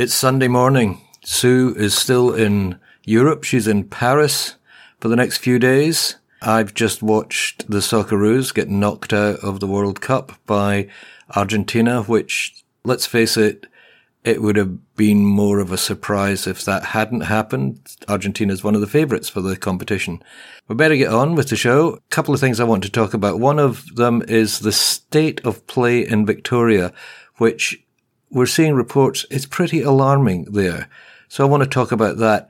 It's Sunday morning. Sue is still in Europe. She's in Paris for the next few days. I've just watched the Socceroos get knocked out of the World Cup by Argentina, which, let's face it, it would have been more of a surprise if that hadn't happened. Argentina is one of the favourites for the competition. We better get on with the show. A couple of things I want to talk about. One of them is the state of play in Victoria, which we're seeing reports, it's pretty alarming there. So I want to talk about that.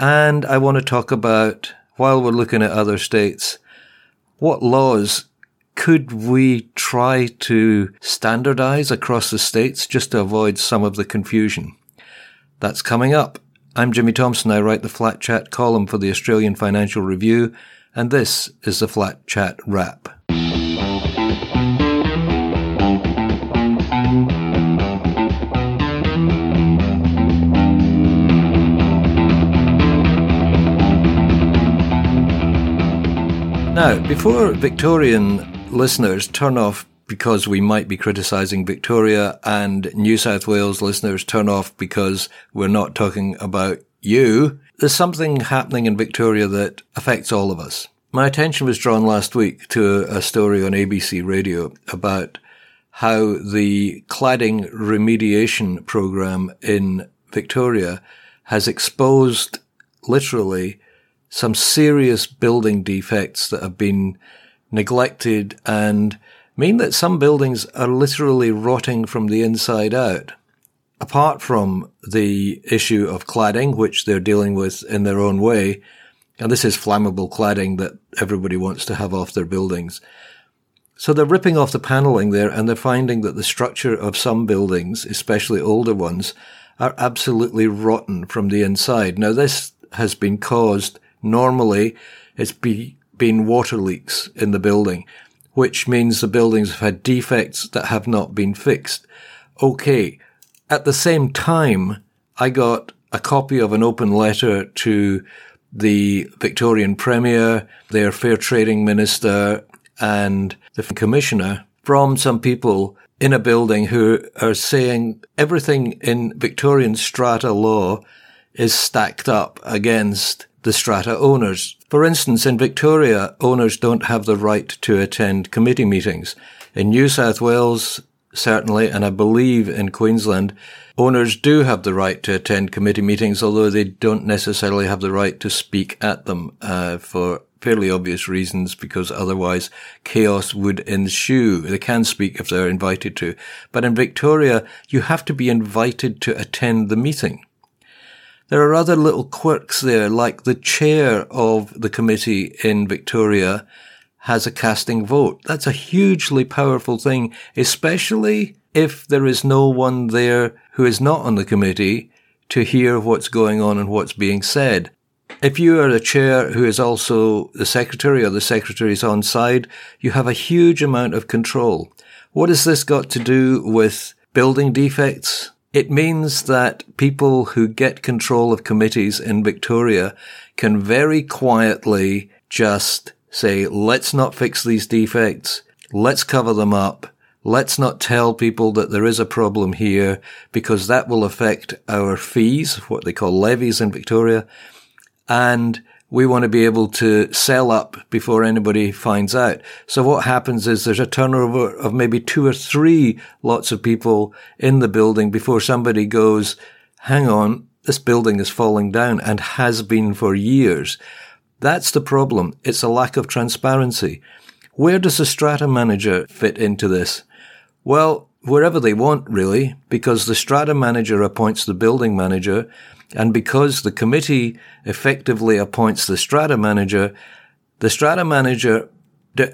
And I want to talk about, while we're looking at other states, what laws could we try to standardize across the states just to avoid some of the confusion? That's coming up. I'm Jimmy Thompson. I write the Flat Chat column for the Australian Financial Review, and this is the Flat Chat Wrap. Now, before Victorian listeners turn off because we might be criticising Victoria and New South Wales listeners turn off because we're not talking about you, there's something happening in Victoria that affects all of us. My attention was drawn last week to a story on ABC radio about how the cladding remediation program in Victoria has exposed literally some serious building defects that have been neglected and mean that some buildings are literally rotting from the inside out. Apart from the issue of cladding, which they're dealing with in their own way, and this is flammable cladding that everybody wants to have off their buildings. So they're ripping off the paneling there and they're finding that the structure of some buildings, especially older ones, are absolutely rotten from the inside. Now this has been caused Normally, it's be, been water leaks in the building, which means the buildings have had defects that have not been fixed. Okay. At the same time, I got a copy of an open letter to the Victorian Premier, their Fair Trading Minister, and the Commissioner from some people in a building who are saying everything in Victorian strata law is stacked up against the strata owners. For instance, in Victoria, owners don't have the right to attend committee meetings. In New South Wales, certainly, and I believe in Queensland, owners do have the right to attend committee meetings, although they don't necessarily have the right to speak at them uh, for fairly obvious reasons, because otherwise chaos would ensue. They can speak if they're invited to. But in Victoria, you have to be invited to attend the meeting. There are other little quirks there, like the chair of the committee in Victoria has a casting vote. That's a hugely powerful thing, especially if there is no one there who is not on the committee to hear what's going on and what's being said. If you are a chair who is also the secretary or the secretary's on side, you have a huge amount of control. What has this got to do with building defects? It means that people who get control of committees in Victoria can very quietly just say, let's not fix these defects. Let's cover them up. Let's not tell people that there is a problem here because that will affect our fees, what they call levies in Victoria. And we want to be able to sell up before anybody finds out. So what happens is there's a turnover of maybe two or three lots of people in the building before somebody goes, hang on, this building is falling down and has been for years. That's the problem. It's a lack of transparency. Where does the strata manager fit into this? Well, wherever they want, really, because the strata manager appoints the building manager and because the committee effectively appoints the strata manager, the strata manager,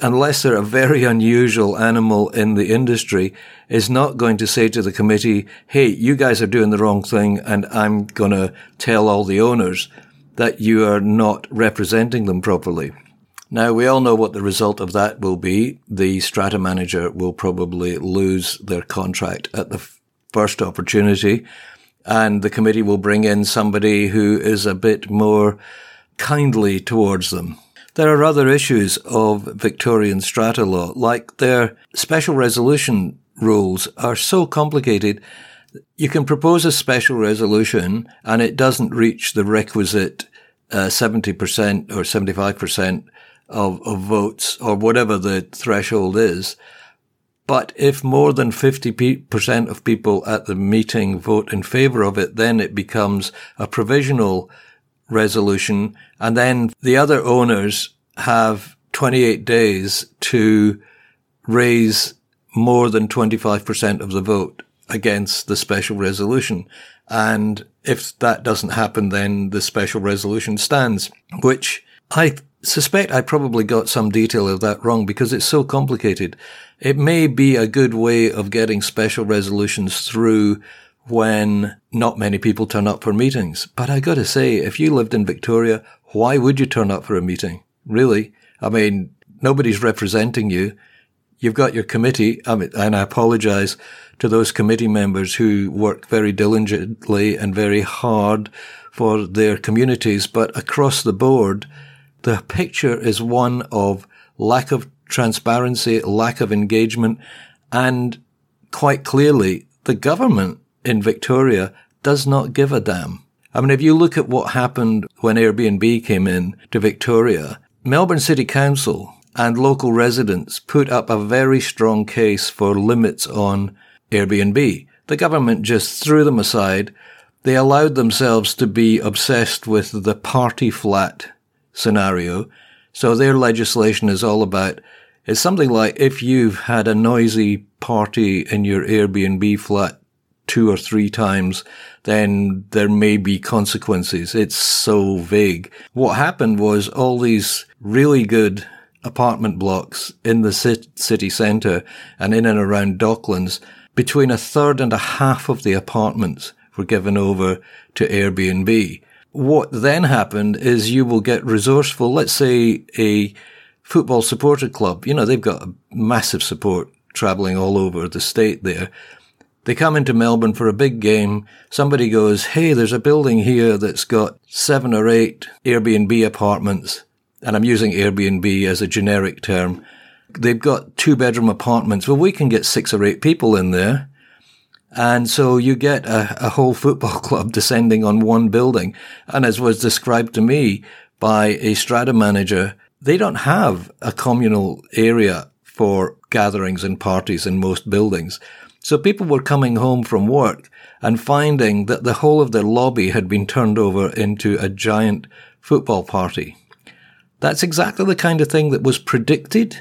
unless they're a very unusual animal in the industry, is not going to say to the committee, Hey, you guys are doing the wrong thing. And I'm going to tell all the owners that you are not representing them properly. Now, we all know what the result of that will be. The strata manager will probably lose their contract at the first opportunity and the committee will bring in somebody who is a bit more kindly towards them. There are other issues of Victorian strata law, like their special resolution rules are so complicated. you can propose a special resolution and it doesn't reach the requisite uh, 70% or 75% of, of votes or whatever the threshold is. But if more than 50% of people at the meeting vote in favor of it, then it becomes a provisional resolution. And then the other owners have 28 days to raise more than 25% of the vote against the special resolution. And if that doesn't happen, then the special resolution stands, which I suspect I probably got some detail of that wrong because it's so complicated. It may be a good way of getting special resolutions through when not many people turn up for meetings. But I gotta say, if you lived in Victoria, why would you turn up for a meeting? Really? I mean, nobody's representing you. You've got your committee, I mean, and I apologize to those committee members who work very diligently and very hard for their communities. But across the board, the picture is one of lack of transparency, lack of engagement, and quite clearly the government in Victoria does not give a damn. I mean, if you look at what happened when Airbnb came in to Victoria, Melbourne City Council and local residents put up a very strong case for limits on Airbnb. The government just threw them aside. They allowed themselves to be obsessed with the party flat scenario. So their legislation is all about, it's something like if you've had a noisy party in your Airbnb flat two or three times, then there may be consequences. It's so vague. What happened was all these really good apartment blocks in the city centre and in and around Docklands, between a third and a half of the apartments were given over to Airbnb. What then happened is you will get resourceful, let's say a football supporter club, you know, they've got massive support traveling all over the state there. They come into Melbourne for a big game. Somebody goes, Hey, there's a building here that's got seven or eight Airbnb apartments and I'm using Airbnb as a generic term, they've got two bedroom apartments. Well, we can get six or eight people in there. And so you get a, a, whole football club descending on one building. And as was described to me by a strata manager, they don't have a communal area for gatherings and parties in most buildings. So people were coming home from work and finding that the whole of their lobby had been turned over into a giant football party. That's exactly the kind of thing that was predicted.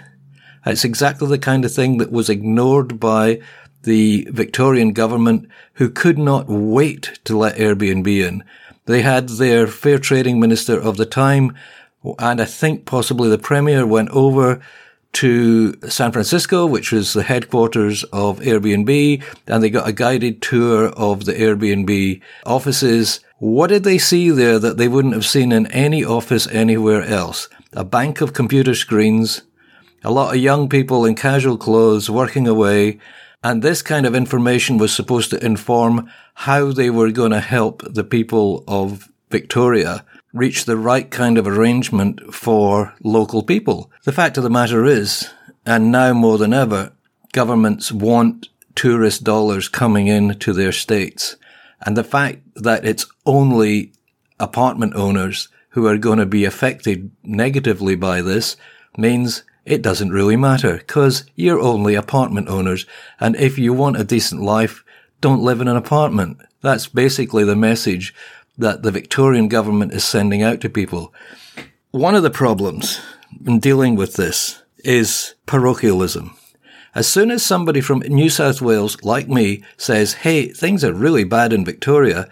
It's exactly the kind of thing that was ignored by the Victorian government who could not wait to let Airbnb in. They had their fair trading minister of the time, and I think possibly the premier went over to San Francisco, which was the headquarters of Airbnb, and they got a guided tour of the Airbnb offices what did they see there that they wouldn't have seen in any office anywhere else? A bank of computer screens, a lot of young people in casual clothes working away, and this kind of information was supposed to inform how they were going to help the people of Victoria reach the right kind of arrangement for local people. The fact of the matter is, and now more than ever, governments want tourist dollars coming in to their states. And the fact that it's only apartment owners who are going to be affected negatively by this means it doesn't really matter because you're only apartment owners. And if you want a decent life, don't live in an apartment. That's basically the message that the Victorian government is sending out to people. One of the problems in dealing with this is parochialism. As soon as somebody from New South Wales, like me, says, hey, things are really bad in Victoria,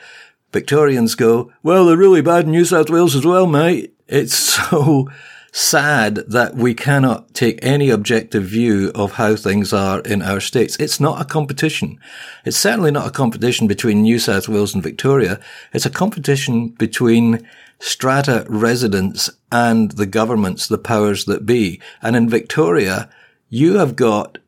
Victorians go, well, they're really bad in New South Wales as well, mate. It's so sad that we cannot take any objective view of how things are in our states. It's not a competition. It's certainly not a competition between New South Wales and Victoria. It's a competition between strata residents and the governments, the powers that be. And in Victoria, you have got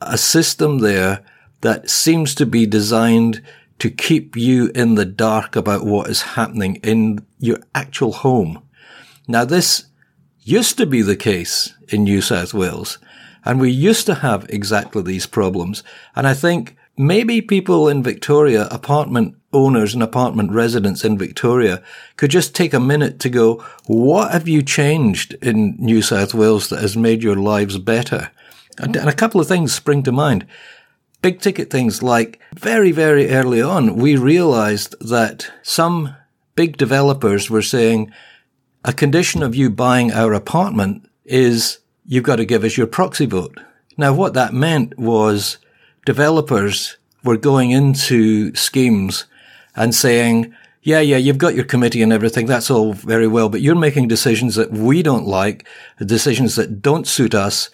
a system there that seems to be designed to keep you in the dark about what is happening in your actual home. Now this used to be the case in New South Wales and we used to have exactly these problems. And I think maybe people in Victoria, apartment owners and apartment residents in Victoria could just take a minute to go, what have you changed in New South Wales that has made your lives better? And, and a couple of things spring to mind. Big ticket things like very, very early on, we realized that some big developers were saying a condition of you buying our apartment is you've got to give us your proxy vote. Now, what that meant was developers were going into schemes and saying, yeah, yeah, you've got your committee and everything. That's all very well, but you're making decisions that we don't like, decisions that don't suit us.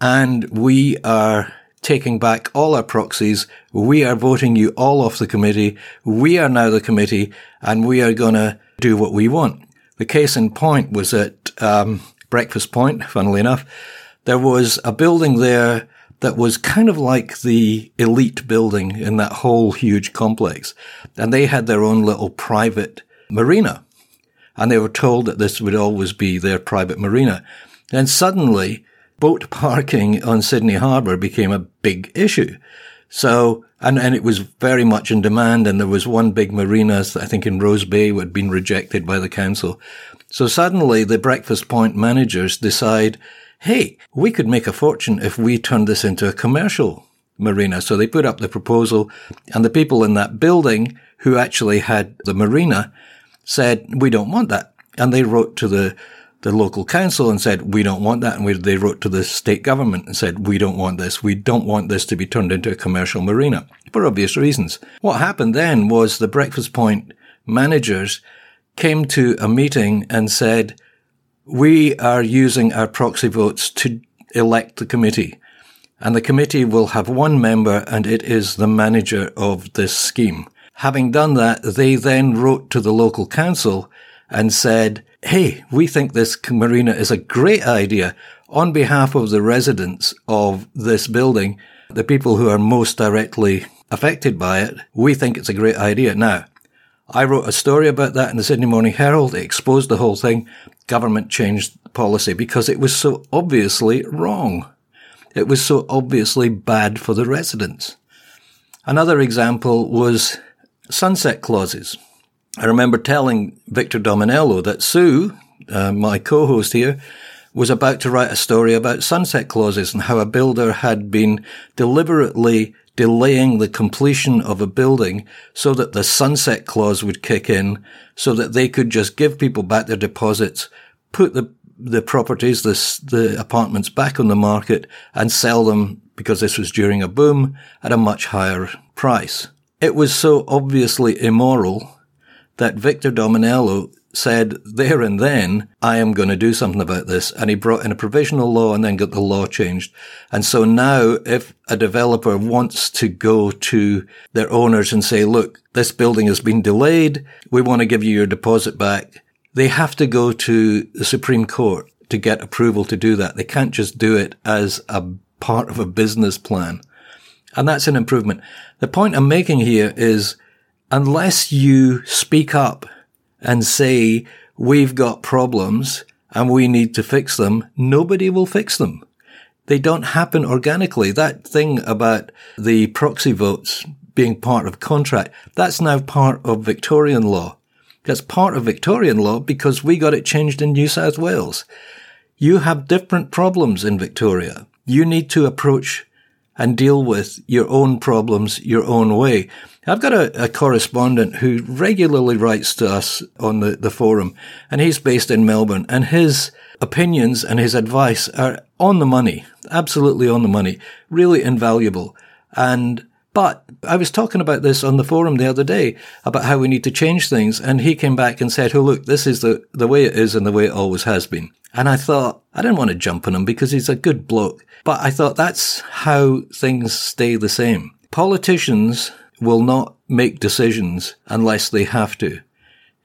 And we are taking back all our proxies. We are voting you all off the committee. We are now the committee and we are going to do what we want. The case in point was at um, Breakfast Point, funnily enough. There was a building there that was kind of like the elite building in that whole huge complex. And they had their own little private marina. And they were told that this would always be their private marina. And suddenly boat parking on Sydney Harbour became a big issue. So, and, and it was very much in demand. And there was one big marina, I think in Rose Bay, had been rejected by the council. So suddenly the Breakfast Point managers decide, hey, we could make a fortune if we turned this into a commercial marina. So they put up the proposal and the people in that building who actually had the marina said, we don't want that. And they wrote to the the local council and said, we don't want that. And we, they wrote to the state government and said, we don't want this. We don't want this to be turned into a commercial marina for obvious reasons. What happened then was the Breakfast Point managers came to a meeting and said, we are using our proxy votes to elect the committee. And the committee will have one member and it is the manager of this scheme. Having done that, they then wrote to the local council and said, Hey, we think this marina is a great idea on behalf of the residents of this building, the people who are most directly affected by it. We think it's a great idea. Now, I wrote a story about that in the Sydney Morning Herald. It exposed the whole thing. Government changed policy because it was so obviously wrong. It was so obviously bad for the residents. Another example was sunset clauses. I remember telling Victor Dominello that Sue, uh, my co-host here, was about to write a story about sunset clauses and how a builder had been deliberately delaying the completion of a building so that the sunset clause would kick in so that they could just give people back their deposits, put the the properties, the, the apartments back on the market and sell them because this was during a boom at a much higher price. It was so obviously immoral that Victor Dominello said there and then, I am going to do something about this. And he brought in a provisional law and then got the law changed. And so now if a developer wants to go to their owners and say, look, this building has been delayed. We want to give you your deposit back. They have to go to the Supreme Court to get approval to do that. They can't just do it as a part of a business plan. And that's an improvement. The point I'm making here is unless you speak up and say, we've got problems and we need to fix them, nobody will fix them. They don't happen organically. That thing about the proxy votes being part of contract, that's now part of Victorian law. That's part of Victorian law because we got it changed in New South Wales. You have different problems in Victoria. You need to approach and deal with your own problems your own way. I've got a, a, correspondent who regularly writes to us on the, the forum, and he's based in Melbourne, and his opinions and his advice are on the money, absolutely on the money, really invaluable. And but I was talking about this on the forum the other day about how we need to change things. And he came back and said, Oh, look, this is the, the way it is and the way it always has been. And I thought, I didn't want to jump on him because he's a good bloke. But I thought that's how things stay the same. Politicians will not make decisions unless they have to.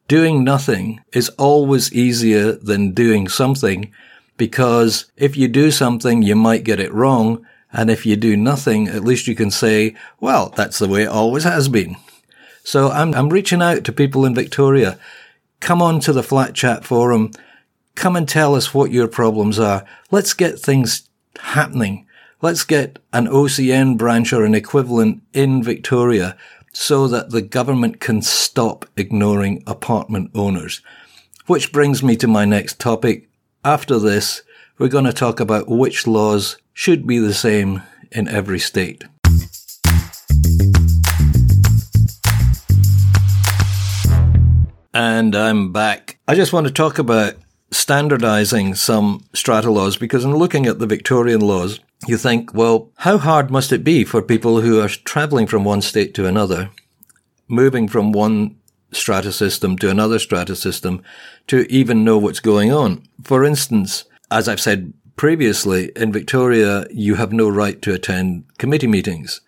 Doing nothing is always easier than doing something because if you do something, you might get it wrong. And if you do nothing, at least you can say, well, that's the way it always has been. So I'm, I'm reaching out to people in Victoria. Come on to the Flat Chat forum. Come and tell us what your problems are. Let's get things happening. Let's get an OCN branch or an equivalent in Victoria so that the government can stop ignoring apartment owners. Which brings me to my next topic. After this, we're going to talk about which laws should be the same in every state. And I'm back. I just want to talk about standardizing some strata laws because in looking at the Victorian laws, you think, well, how hard must it be for people who are traveling from one state to another, moving from one strata system to another strata system to even know what's going on? For instance, as I've said previously, in Victoria, you have no right to attend committee meetings.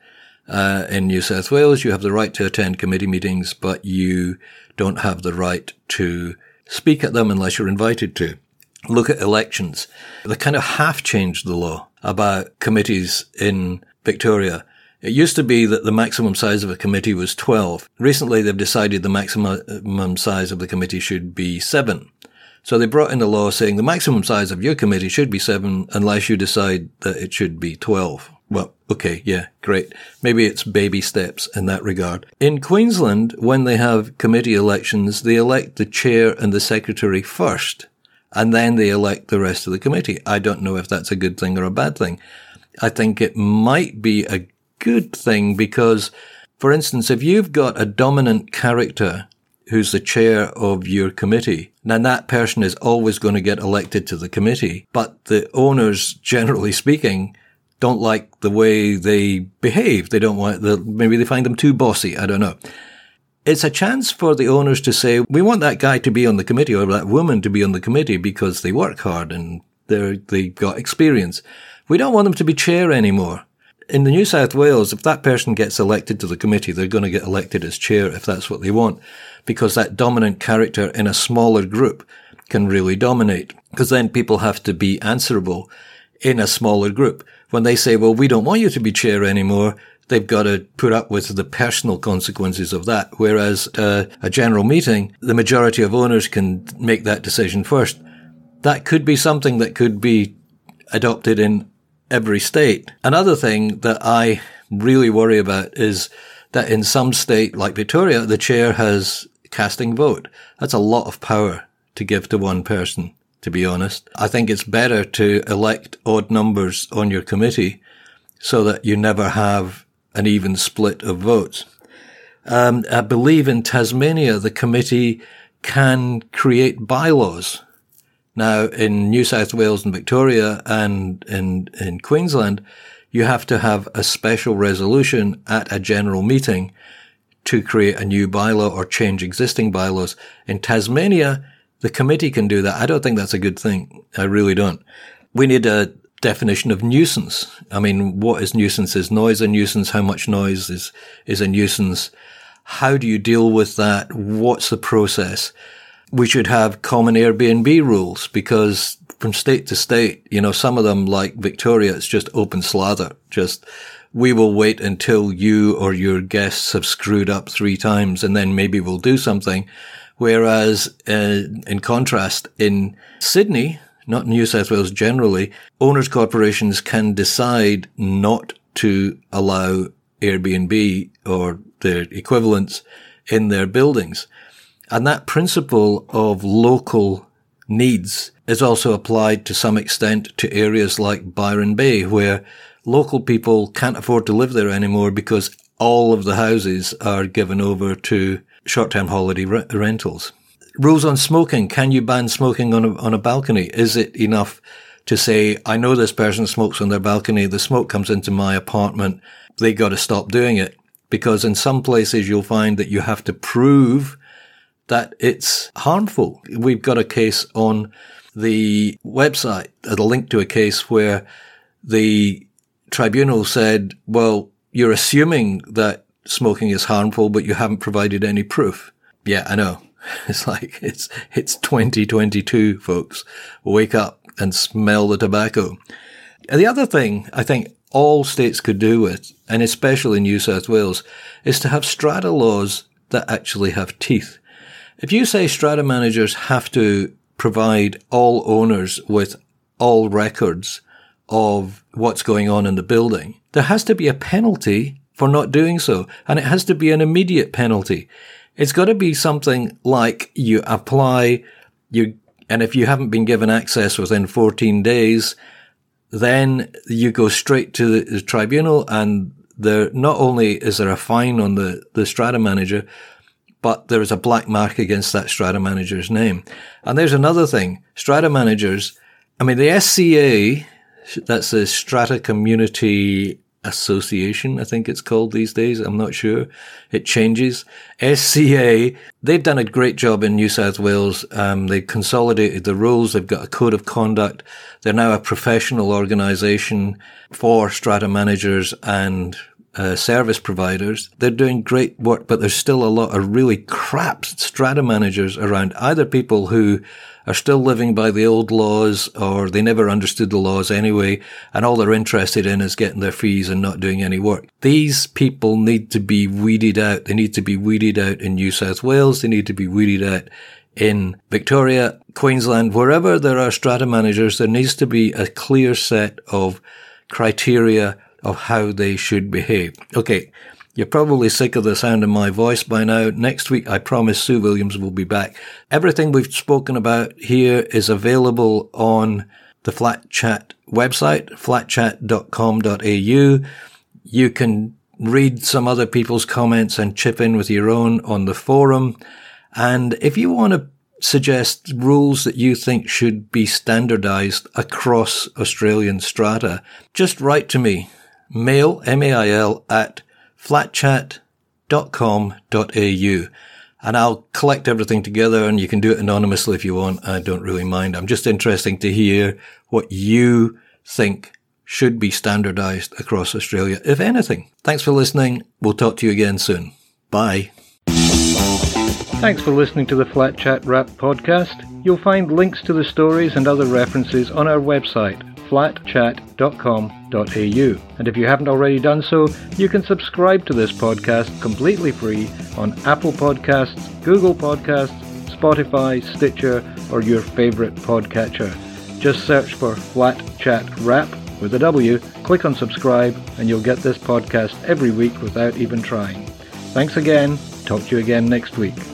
Uh, in New South Wales, you have the right to attend committee meetings, but you don't have the right to speak at them unless you're invited to. Look at elections. They kind of half changed the law about committees in Victoria. It used to be that the maximum size of a committee was 12. Recently, they've decided the maximum size of the committee should be seven. So they brought in a law saying the maximum size of your committee should be seven unless you decide that it should be 12. Well, okay, yeah, great. Maybe it's baby steps in that regard. In Queensland, when they have committee elections, they elect the chair and the secretary first, and then they elect the rest of the committee. I don't know if that's a good thing or a bad thing. I think it might be a good thing because, for instance, if you've got a dominant character who's the chair of your committee, then that person is always going to get elected to the committee. But the owners, generally speaking, don't like the way they behave. They don't want the, maybe they find them too bossy. I don't know. It's a chance for the owners to say, we want that guy to be on the committee or that woman to be on the committee because they work hard and they're, they've got experience. We don't want them to be chair anymore. In the New South Wales, if that person gets elected to the committee, they're going to get elected as chair if that's what they want, because that dominant character in a smaller group can really dominate, because then people have to be answerable in a smaller group when they say, well, we don't want you to be chair anymore, they've got to put up with the personal consequences of that. Whereas uh, a general meeting, the majority of owners can make that decision first. That could be something that could be adopted in every state. Another thing that I really worry about is that in some state like Victoria, the chair has casting vote. That's a lot of power to give to one person to be honest. I think it's better to elect odd numbers on your committee so that you never have an even split of votes. Um, I believe in Tasmania, the committee can create bylaws. Now, in New South Wales and Victoria and in, in Queensland, you have to have a special resolution at a general meeting to create a new bylaw or change existing bylaws. In Tasmania, the committee can do that. I don't think that's a good thing. I really don't. We need a definition of nuisance. I mean, what is nuisance? Is noise a nuisance? How much noise is, is a nuisance? How do you deal with that? What's the process? We should have common Airbnb rules because from state to state, you know, some of them like Victoria, it's just open slather. Just, we will wait until you or your guests have screwed up three times and then maybe we'll do something. Whereas, uh, in contrast, in Sydney, not New South Wales generally, owners corporations can decide not to allow Airbnb or their equivalents in their buildings. And that principle of local needs is also applied to some extent to areas like Byron Bay, where local people can't afford to live there anymore because all of the houses are given over to short-term holiday re- rentals. Rules on smoking. Can you ban smoking on a, on a balcony? Is it enough to say, I know this person smokes on their balcony. The smoke comes into my apartment. They got to stop doing it because in some places you'll find that you have to prove that it's harmful. We've got a case on the website, a link to a case where the tribunal said, well, you're assuming that smoking is harmful, but you haven't provided any proof. Yeah, I know. It's like, it's, it's 2022, folks. Wake up and smell the tobacco. And the other thing I think all states could do with, and especially New South Wales, is to have strata laws that actually have teeth. If you say strata managers have to provide all owners with all records of what's going on in the building, there has to be a penalty for not doing so. And it has to be an immediate penalty. It's got to be something like you apply, you, and if you haven't been given access within 14 days, then you go straight to the, the tribunal and there, not only is there a fine on the, the strata manager, but there is a black mark against that strata manager's name. And there's another thing. Strata managers, I mean, the SCA, that's the Strata Community Association, I think it's called these days. I'm not sure. It changes. SCA, they've done a great job in New South Wales. Um, they consolidated the rules. They've got a code of conduct. They're now a professional organization for strata managers and uh, service providers. They're doing great work, but there's still a lot of really crap strata managers around, either people who are still living by the old laws or they never understood the laws anyway, and all they're interested in is getting their fees and not doing any work. These people need to be weeded out. They need to be weeded out in New South Wales. They need to be weeded out in Victoria, Queensland, wherever there are strata managers, there needs to be a clear set of criteria of how they should behave. Okay. You're probably sick of the sound of my voice by now. Next week, I promise Sue Williams will be back. Everything we've spoken about here is available on the Flat Chat website, flatchat.com.au. You can read some other people's comments and chip in with your own on the forum. And if you want to suggest rules that you think should be standardized across Australian strata, just write to me. Mail, M-A-I-L, at flatchat.com.au and I'll collect everything together and you can do it anonymously if you want. I don't really mind. I'm just interested to hear what you think should be standardized across Australia, if anything. Thanks for listening. We'll talk to you again soon. Bye. Thanks for listening to the Flat Chat Wrap podcast. You'll find links to the stories and other references on our website, flatchat.com.au. And if you haven't already done so, you can subscribe to this podcast completely free on Apple Podcasts, Google Podcasts, Spotify, Stitcher, or your favorite podcatcher. Just search for Flat Chat Wrap with a W, click on subscribe, and you'll get this podcast every week without even trying. Thanks again. Talk to you again next week.